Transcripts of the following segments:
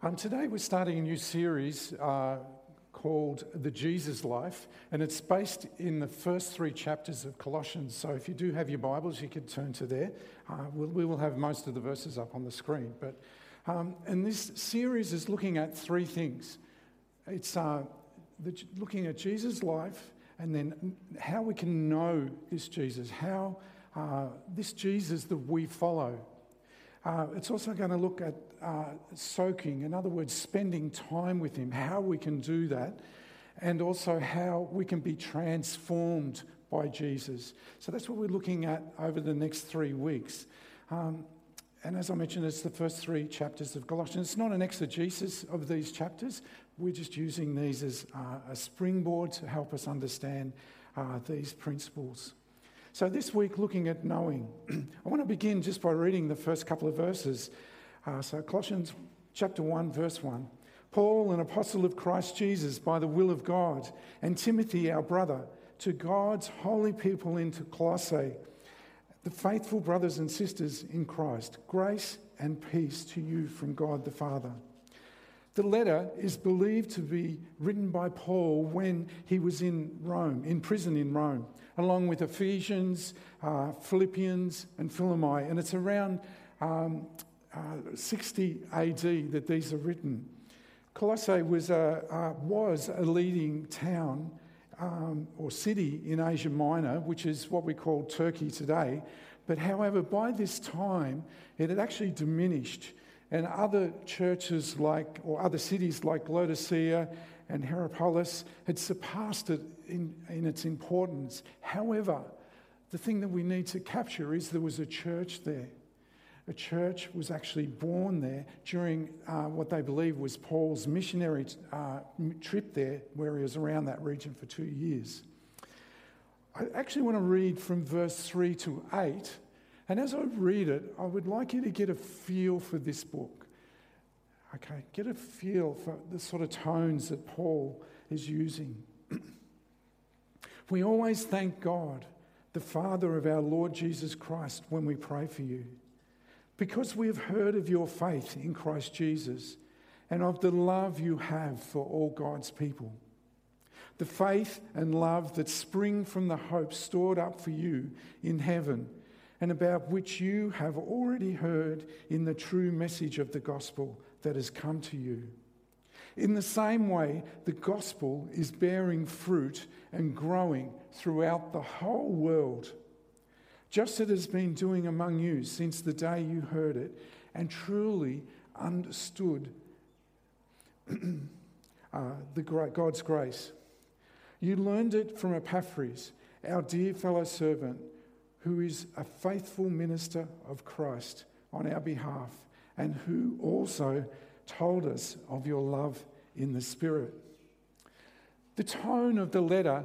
Um, today we're starting a new series uh, called The Jesus Life, and it's based in the first three chapters of Colossians. So if you do have your Bibles, you could turn to there. Uh, we'll, we will have most of the verses up on the screen. But um, and this series is looking at three things. It's uh, the, looking at Jesus' life, and then how we can know this Jesus, how uh, this Jesus that we follow. Uh, it's also going to look at uh, soaking, in other words, spending time with Him, how we can do that, and also how we can be transformed by Jesus. So that's what we're looking at over the next three weeks. Um, and as I mentioned, it's the first three chapters of Colossians. It's not an exegesis of these chapters. We're just using these as uh, a springboard to help us understand uh, these principles. So, this week, looking at knowing, I want to begin just by reading the first couple of verses. Uh, so, Colossians chapter 1, verse 1. Paul, an apostle of Christ Jesus by the will of God, and Timothy, our brother, to God's holy people in Colossae, the faithful brothers and sisters in Christ, grace and peace to you from God the Father. The letter is believed to be written by Paul when he was in Rome, in prison in Rome along with Ephesians, uh, Philippians, and Philemon. And it's around um, uh, 60 AD that these are written. Colossae was a, uh, was a leading town um, or city in Asia Minor, which is what we call Turkey today. But however, by this time, it had actually diminished. And other churches like, or other cities like Laodicea and Hierapolis had surpassed it in, in its importance. However, the thing that we need to capture is there was a church there. A church was actually born there during uh, what they believe was Paul's missionary uh, trip there, where he was around that region for two years. I actually want to read from verse 3 to 8. And as I read it, I would like you to get a feel for this book. Okay, get a feel for the sort of tones that Paul is using. we always thank God, the Father of our Lord Jesus Christ, when we pray for you, because we have heard of your faith in Christ Jesus and of the love you have for all God's people. The faith and love that spring from the hope stored up for you in heaven and about which you have already heard in the true message of the gospel that has come to you. In the same way, the gospel is bearing fruit and growing throughout the whole world, just as it has been doing among you since the day you heard it and truly understood uh, the God's grace. You learned it from Epaphras, our dear fellow servant, who is a faithful minister of Christ on our behalf and who also told us of your love in the Spirit. The tone of the letter,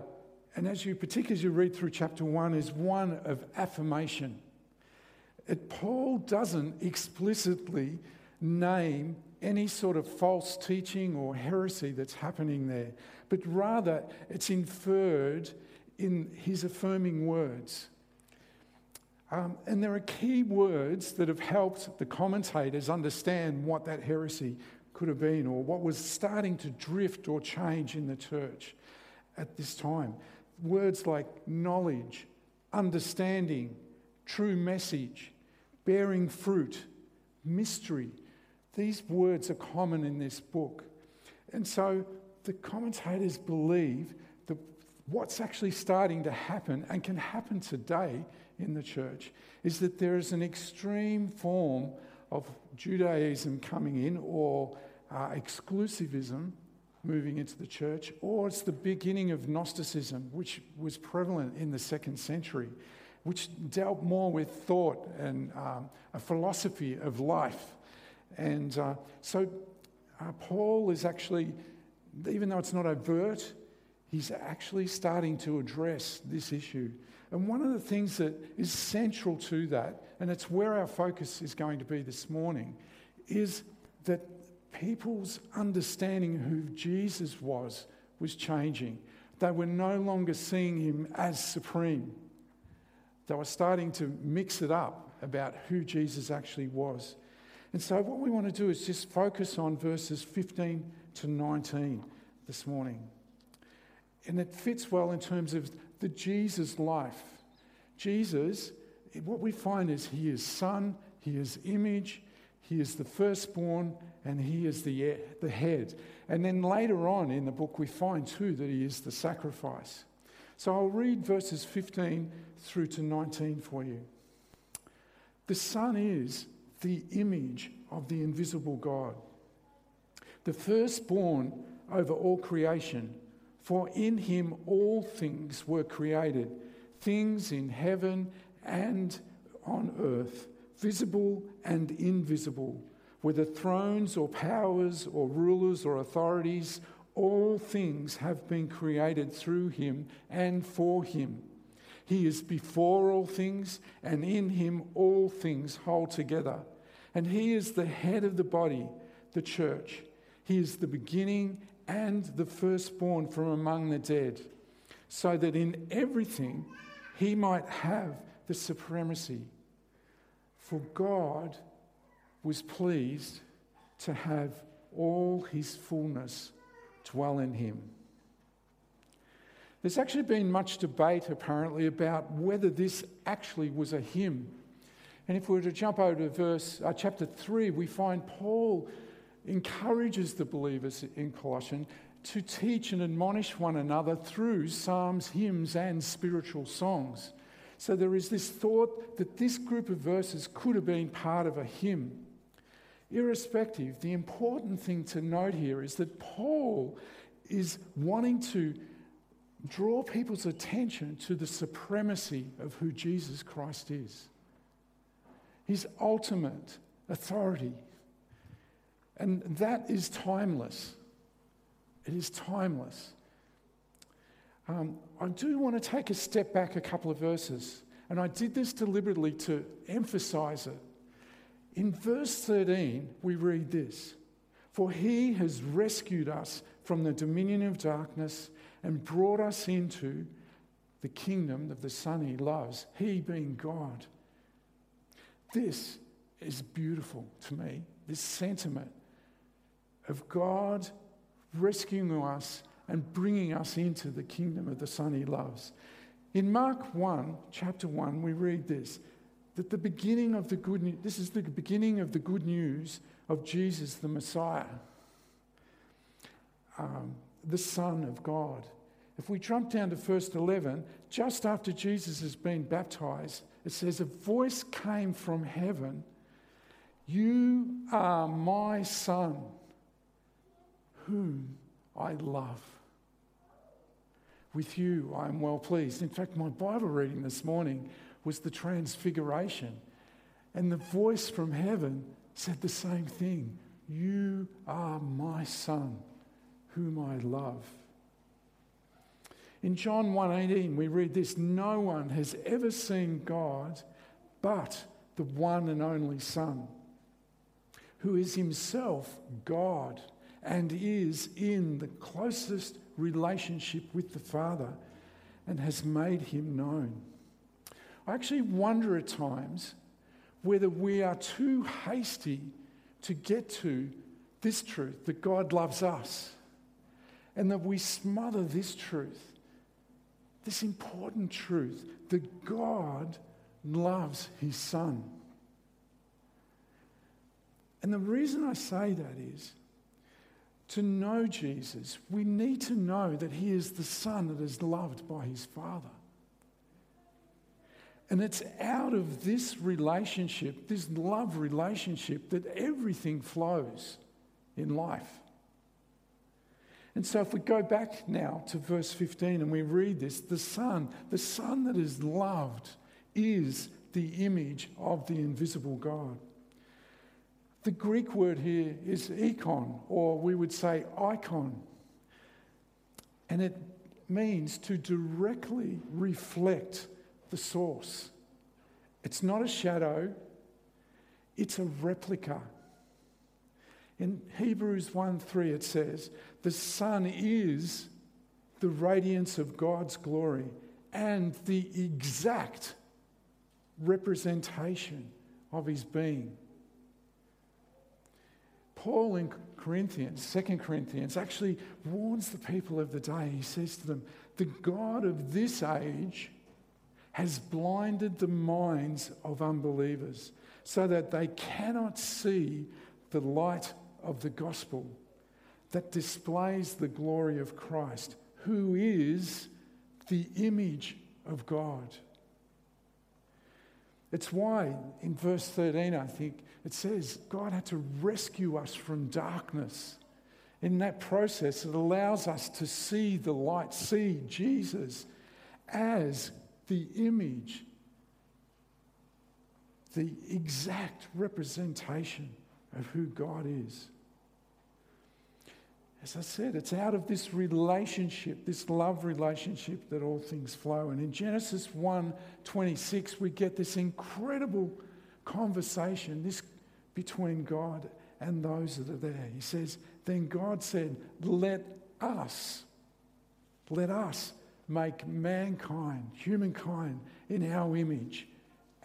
and as you, particularly as you read through chapter one, is one of affirmation. It, Paul doesn't explicitly name any sort of false teaching or heresy that's happening there, but rather it's inferred in his affirming words. Um, and there are key words that have helped the commentators understand what that heresy could have been or what was starting to drift or change in the church at this time. Words like knowledge, understanding, true message, bearing fruit, mystery. These words are common in this book. And so the commentators believe that what's actually starting to happen and can happen today in the church is that there is an extreme form of Judaism coming in or uh, exclusivism moving into the church, or it's the beginning of Gnosticism, which was prevalent in the second century, which dealt more with thought and um, a philosophy of life. And uh, so uh, Paul is actually, even though it's not overt, he's actually starting to address this issue. And one of the things that is central to that, and it's where our focus is going to be this morning, is that people's understanding of who Jesus was was changing. They were no longer seeing him as supreme. They were starting to mix it up about who Jesus actually was. And so, what we want to do is just focus on verses 15 to 19 this morning. And it fits well in terms of the Jesus life. Jesus, what we find is he is Son, he is image, he is the firstborn, and he is the, eh, the head. And then later on in the book, we find too that he is the sacrifice. So I'll read verses 15 through to 19 for you. The Son is the image of the invisible God, the firstborn over all creation. For in him all things were created, things in heaven and on earth, visible and invisible, whether thrones or powers or rulers or authorities, all things have been created through him and for him. He is before all things, and in him all things hold together. And he is the head of the body, the church. He is the beginning and the firstborn from among the dead, so that in everything he might have the supremacy. For God was pleased to have all his fullness dwell in him. There's actually been much debate, apparently, about whether this actually was a hymn. And if we were to jump over to verse uh, chapter 3, we find Paul encourages the believers in Colossians to teach and admonish one another through psalms, hymns, and spiritual songs. So there is this thought that this group of verses could have been part of a hymn. Irrespective, the important thing to note here is that Paul is wanting to draw people's attention to the supremacy of who Jesus Christ is, his ultimate authority. And that is timeless. It is timeless. Um, I do want to take a step back a couple of verses, and I did this deliberately to emphasize it. In verse 13, we read this For he has rescued us from the dominion of darkness and brought us into the kingdom of the Son he loves, he being God. This is beautiful to me, this sentiment of God rescuing us and bringing us into the kingdom of the Son he loves. In Mark 1, chapter 1, we read this that the beginning of the good news, this is the beginning of the good news of Jesus the Messiah, um, the Son of God. If we jump down to verse 11, just after Jesus has been baptized, it says, A voice came from heaven You are my Son, whom I love. With you I am well pleased. In fact, my Bible reading this morning was the Transfiguration. And the voice from heaven said the same thing You are my Son, whom I love. In John 1:18 we read this no one has ever seen God but the one and only Son who is himself God and is in the closest relationship with the Father and has made him known. I actually wonder at times whether we are too hasty to get to this truth that God loves us and that we smother this truth this important truth that God loves his son. And the reason I say that is to know Jesus, we need to know that he is the son that is loved by his father. And it's out of this relationship, this love relationship, that everything flows in life. And so, if we go back now to verse 15 and we read this, the Son, the Son that is loved, is the image of the invisible God. The Greek word here is ikon, or we would say icon. And it means to directly reflect the source. It's not a shadow, it's a replica. In Hebrews 1 3, it says, The Son is the radiance of God's glory and the exact representation of his being. Paul in Corinthians, 2 Corinthians, actually warns the people of the day. He says to them, The God of this age has blinded the minds of unbelievers so that they cannot see the light of the gospel that displays the glory of Christ, who is the image of God. It's why in verse 13, I think, it says God had to rescue us from darkness. In that process, it allows us to see the light, see Jesus as the image, the exact representation of who God is. As I said, it's out of this relationship, this love relationship, that all things flow. And in Genesis 1 26, we get this incredible conversation this between God and those that are there. He says, Then God said, Let us, let us make mankind, humankind, in our image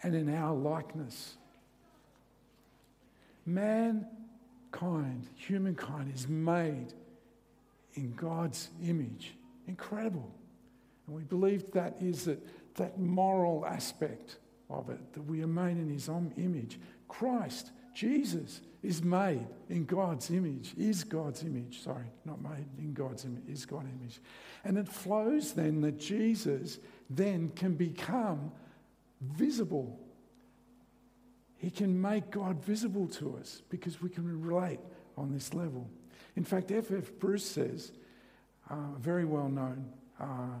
and in our likeness. Mankind, humankind, is made in God's image. Incredible. And we believe that is that, that moral aspect of it, that we are made in his own image. Christ, Jesus, is made in God's image, is God's image, sorry, not made in God's image, is God's image. And it flows then that Jesus then can become visible. He can make God visible to us because we can relate on this level. In fact, F.F. Bruce says, uh, a very well known uh,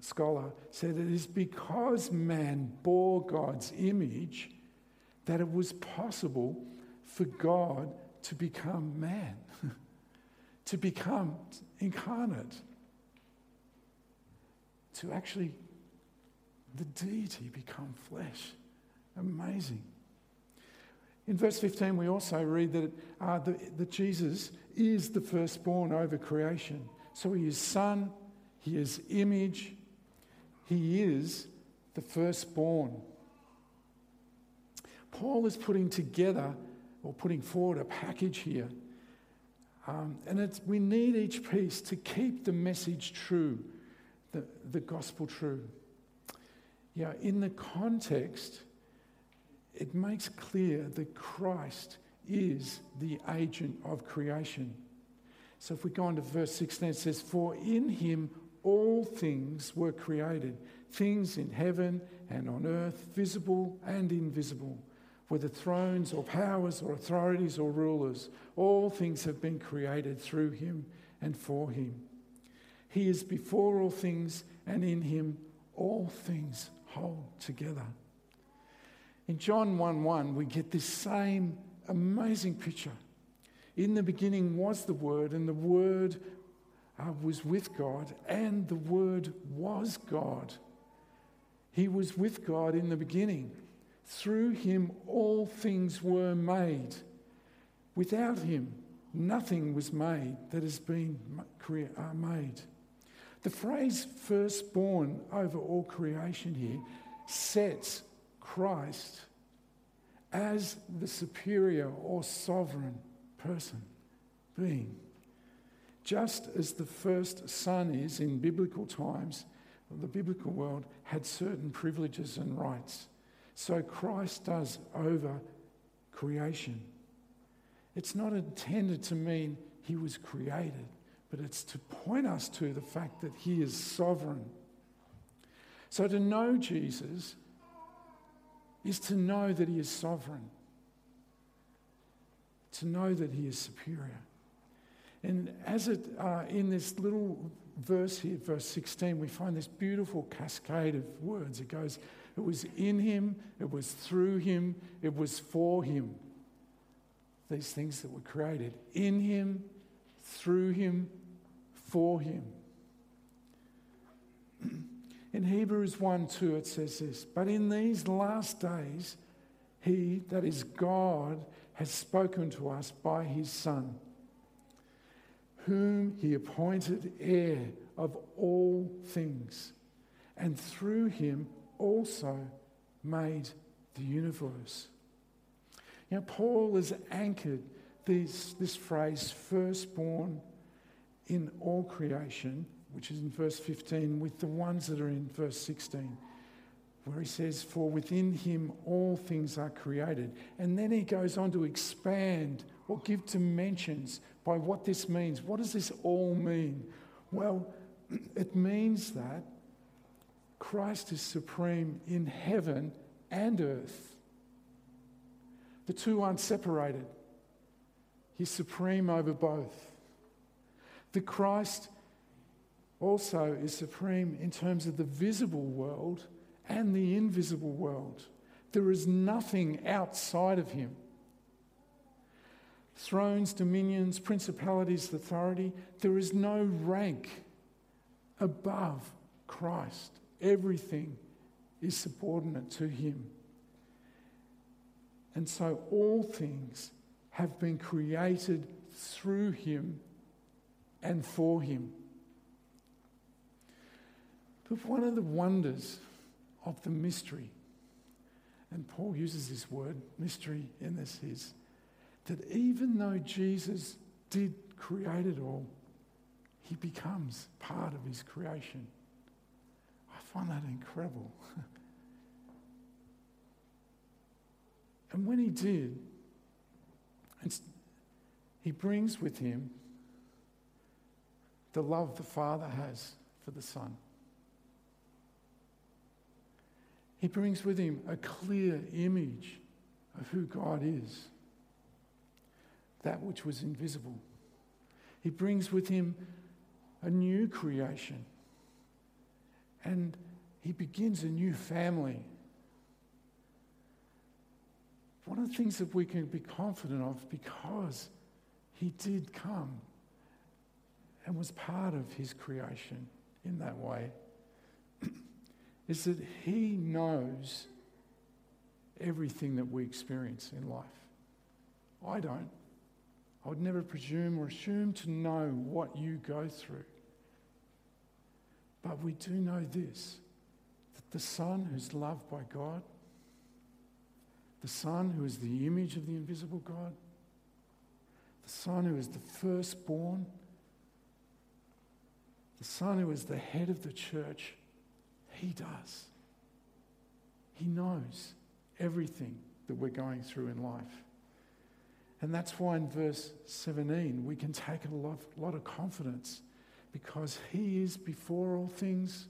scholar, said it is because man bore God's image that it was possible for God to become man, to become incarnate, to actually the deity become flesh. Amazing. In verse 15, we also read that, uh, that, that Jesus is the firstborn over creation. So he is son, he is image, he is the firstborn. Paul is putting together or putting forward a package here. Um, and we need each piece to keep the message true, the, the gospel true. Yeah, in the context, it makes clear that Christ is the agent of creation. So if we go on to verse 16, it says, For in him all things were created, things in heaven and on earth, visible and invisible, whether thrones or powers or authorities or rulers. All things have been created through him and for him. He is before all things, and in him all things hold together. In John 1 1, we get this same amazing picture. In the beginning was the Word, and the Word uh, was with God, and the Word was God. He was with God in the beginning. Through him, all things were made. Without him, nothing was made that has been uh, made. The phrase firstborn over all creation here sets Christ as the superior or sovereign person, being. Just as the first son is in biblical times, the biblical world had certain privileges and rights. So Christ does over creation. It's not intended to mean he was created, but it's to point us to the fact that he is sovereign. So to know Jesus is to know that he is sovereign to know that he is superior. And as it, uh, in this little verse here, verse 16, we find this beautiful cascade of words. It goes, it was in him, it was through him, it was for him. These things that were created in him, through him, for him. In Hebrews 1 2, it says this But in these last days, he, that is God, has spoken to us by his Son, whom he appointed heir of all things, and through him also made the universe. Now, Paul has anchored this, this phrase, firstborn in all creation, which is in verse 15, with the ones that are in verse 16, where he says, For within him all things are created. And then he goes on to expand or give dimensions by what this means. What does this all mean? Well, it means that Christ is supreme in heaven and earth. The two aren't separated. He's supreme over both. The Christ also is supreme in terms of the visible world and the invisible world. There is nothing outside of him. Thrones, dominions, principalities, authority, there is no rank above Christ. Everything is subordinate to him. And so all things have been created through him and for him. But one of the wonders of the mystery, and Paul uses this word, mystery, in this, is that even though Jesus did create it all, he becomes part of his creation. I find that incredible. and when he did, he brings with him the love the Father has for the Son. He brings with him a clear image of who God is, that which was invisible. He brings with him a new creation, and he begins a new family. One of the things that we can be confident of because he did come and was part of his creation in that way is that He knows everything that we experience in life. I don't. I would never presume or assume to know what you go through. But we do know this that the Son who's loved by God, the Son who is the image of the invisible God, the Son who is the firstborn, the Son who is the head of the church, he does. He knows everything that we're going through in life. And that's why in verse 17 we can take a lot, lot of confidence because He is before all things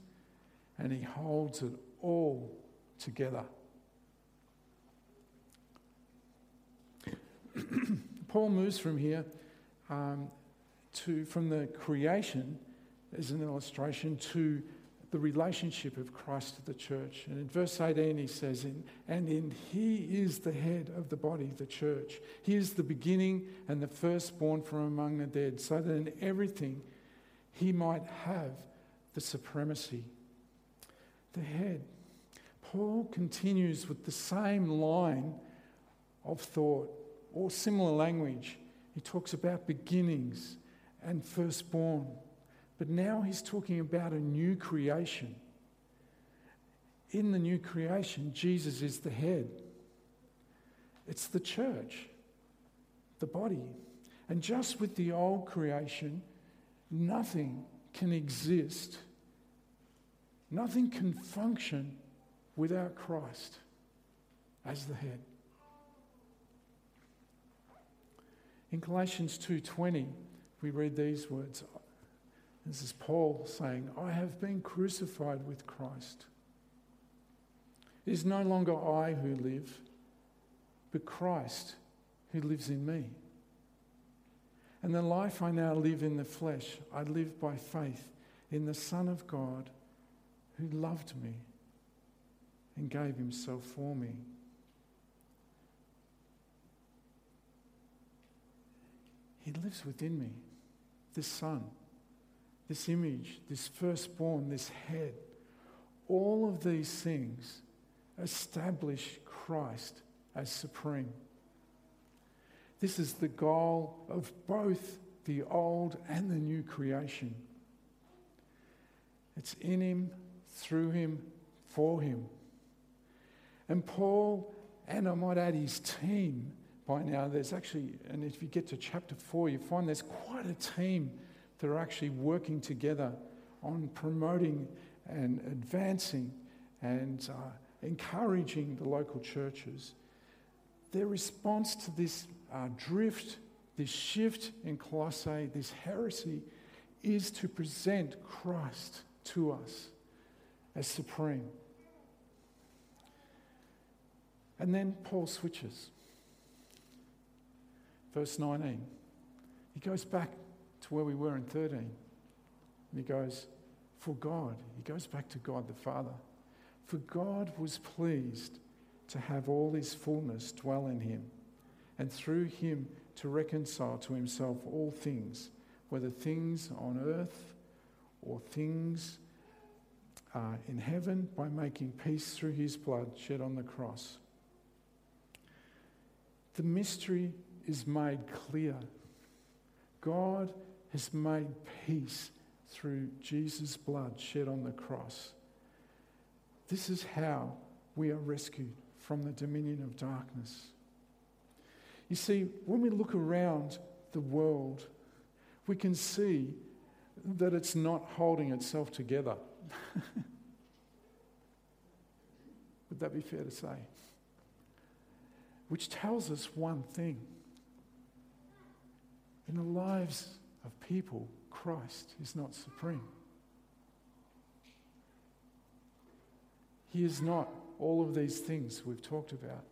and He holds it all together. Paul moves from here um, to from the creation as an illustration to the relationship of Christ to the church. And in verse 18, he says, And in he is the head of the body, the church. He is the beginning and the firstborn from among the dead, so that in everything he might have the supremacy. The head. Paul continues with the same line of thought or similar language. He talks about beginnings and firstborn. But now he's talking about a new creation. In the new creation, Jesus is the head. It's the church, the body. And just with the old creation, nothing can exist, nothing can function without Christ as the head. In Galatians 2:20, we read these words, this is Paul saying, I have been crucified with Christ. It is no longer I who live, but Christ who lives in me. And the life I now live in the flesh, I live by faith in the Son of God who loved me and gave himself for me. He lives within me, this Son this image, this firstborn, this head, all of these things establish Christ as supreme. This is the goal of both the old and the new creation. It's in Him, through Him, for Him. And Paul, and I might add his team, by now, there's actually, and if you get to chapter four, you find there's quite a team that are actually working together on promoting and advancing and uh, encouraging the local churches. Their response to this uh, drift, this shift in Colossae, this heresy, is to present Christ to us as supreme. And then Paul switches. Verse 19. He goes back where we were in 13. And he goes, For God, he goes back to God the Father. For God was pleased to have all his fullness dwell in him, and through him to reconcile to himself all things, whether things on earth or things uh, in heaven, by making peace through his blood shed on the cross. The mystery is made clear. God has made peace through Jesus' blood shed on the cross. This is how we are rescued from the dominion of darkness. You see, when we look around the world, we can see that it's not holding itself together. Would that be fair to say? Which tells us one thing. In the lives of people, Christ is not supreme. He is not all of these things we've talked about.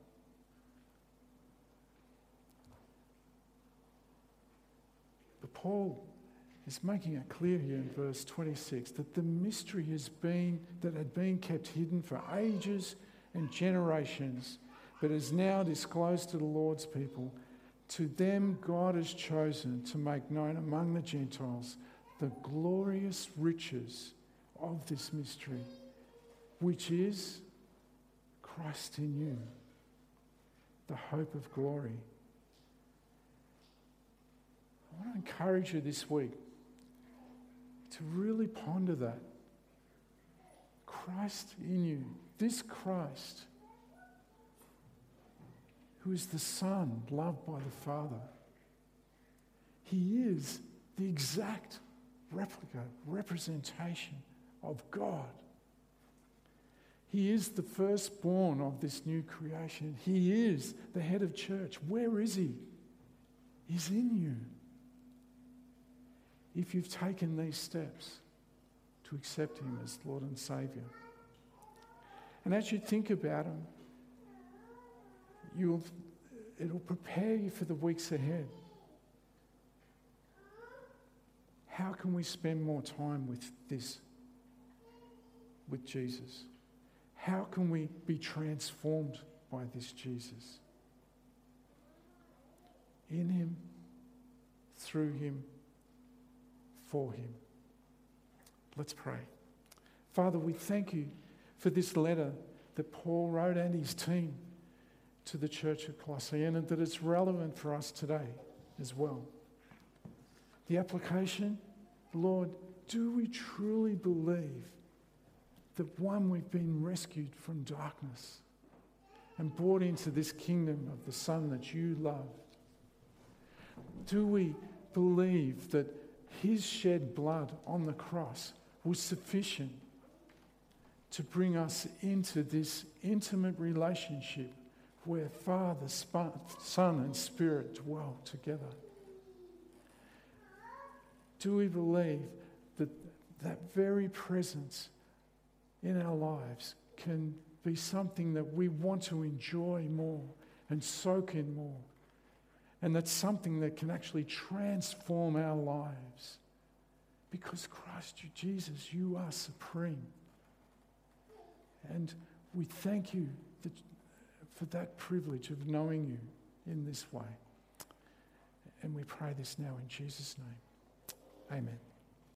But Paul is making it clear here in verse 26 that the mystery has been that had been kept hidden for ages and generations, but is now disclosed to the Lord's people. To them, God has chosen to make known among the Gentiles the glorious riches of this mystery, which is Christ in you, the hope of glory. I want to encourage you this week to really ponder that. Christ in you, this Christ, who is the Son loved by the Father, he is the exact replica, representation of God. He is the firstborn of this new creation. He is the head of church. Where is he? He's in you if you've taken these steps to accept Him as Lord and Saviour. And as you think about Him, you'll, it'll prepare you for the weeks ahead. How can we spend more time with this, with Jesus? How can we be transformed by this Jesus? In Him, through Him, for him. Let's pray. Father, we thank you for this letter that Paul wrote and his team to the church of Colossae and that it's relevant for us today as well. The application, Lord, do we truly believe that one, we've been rescued from darkness and brought into this kingdom of the Son that you love? Do we believe that his shed blood on the cross was sufficient to bring us into this intimate relationship where Father, Son, and Spirit dwell together. Do we believe that that very presence in our lives can be something that we want to enjoy more and soak in more? And that's something that can actually transform our lives. Because Christ, you, Jesus, you are supreme. And we thank you that, for that privilege of knowing you in this way. And we pray this now in Jesus' name. Amen.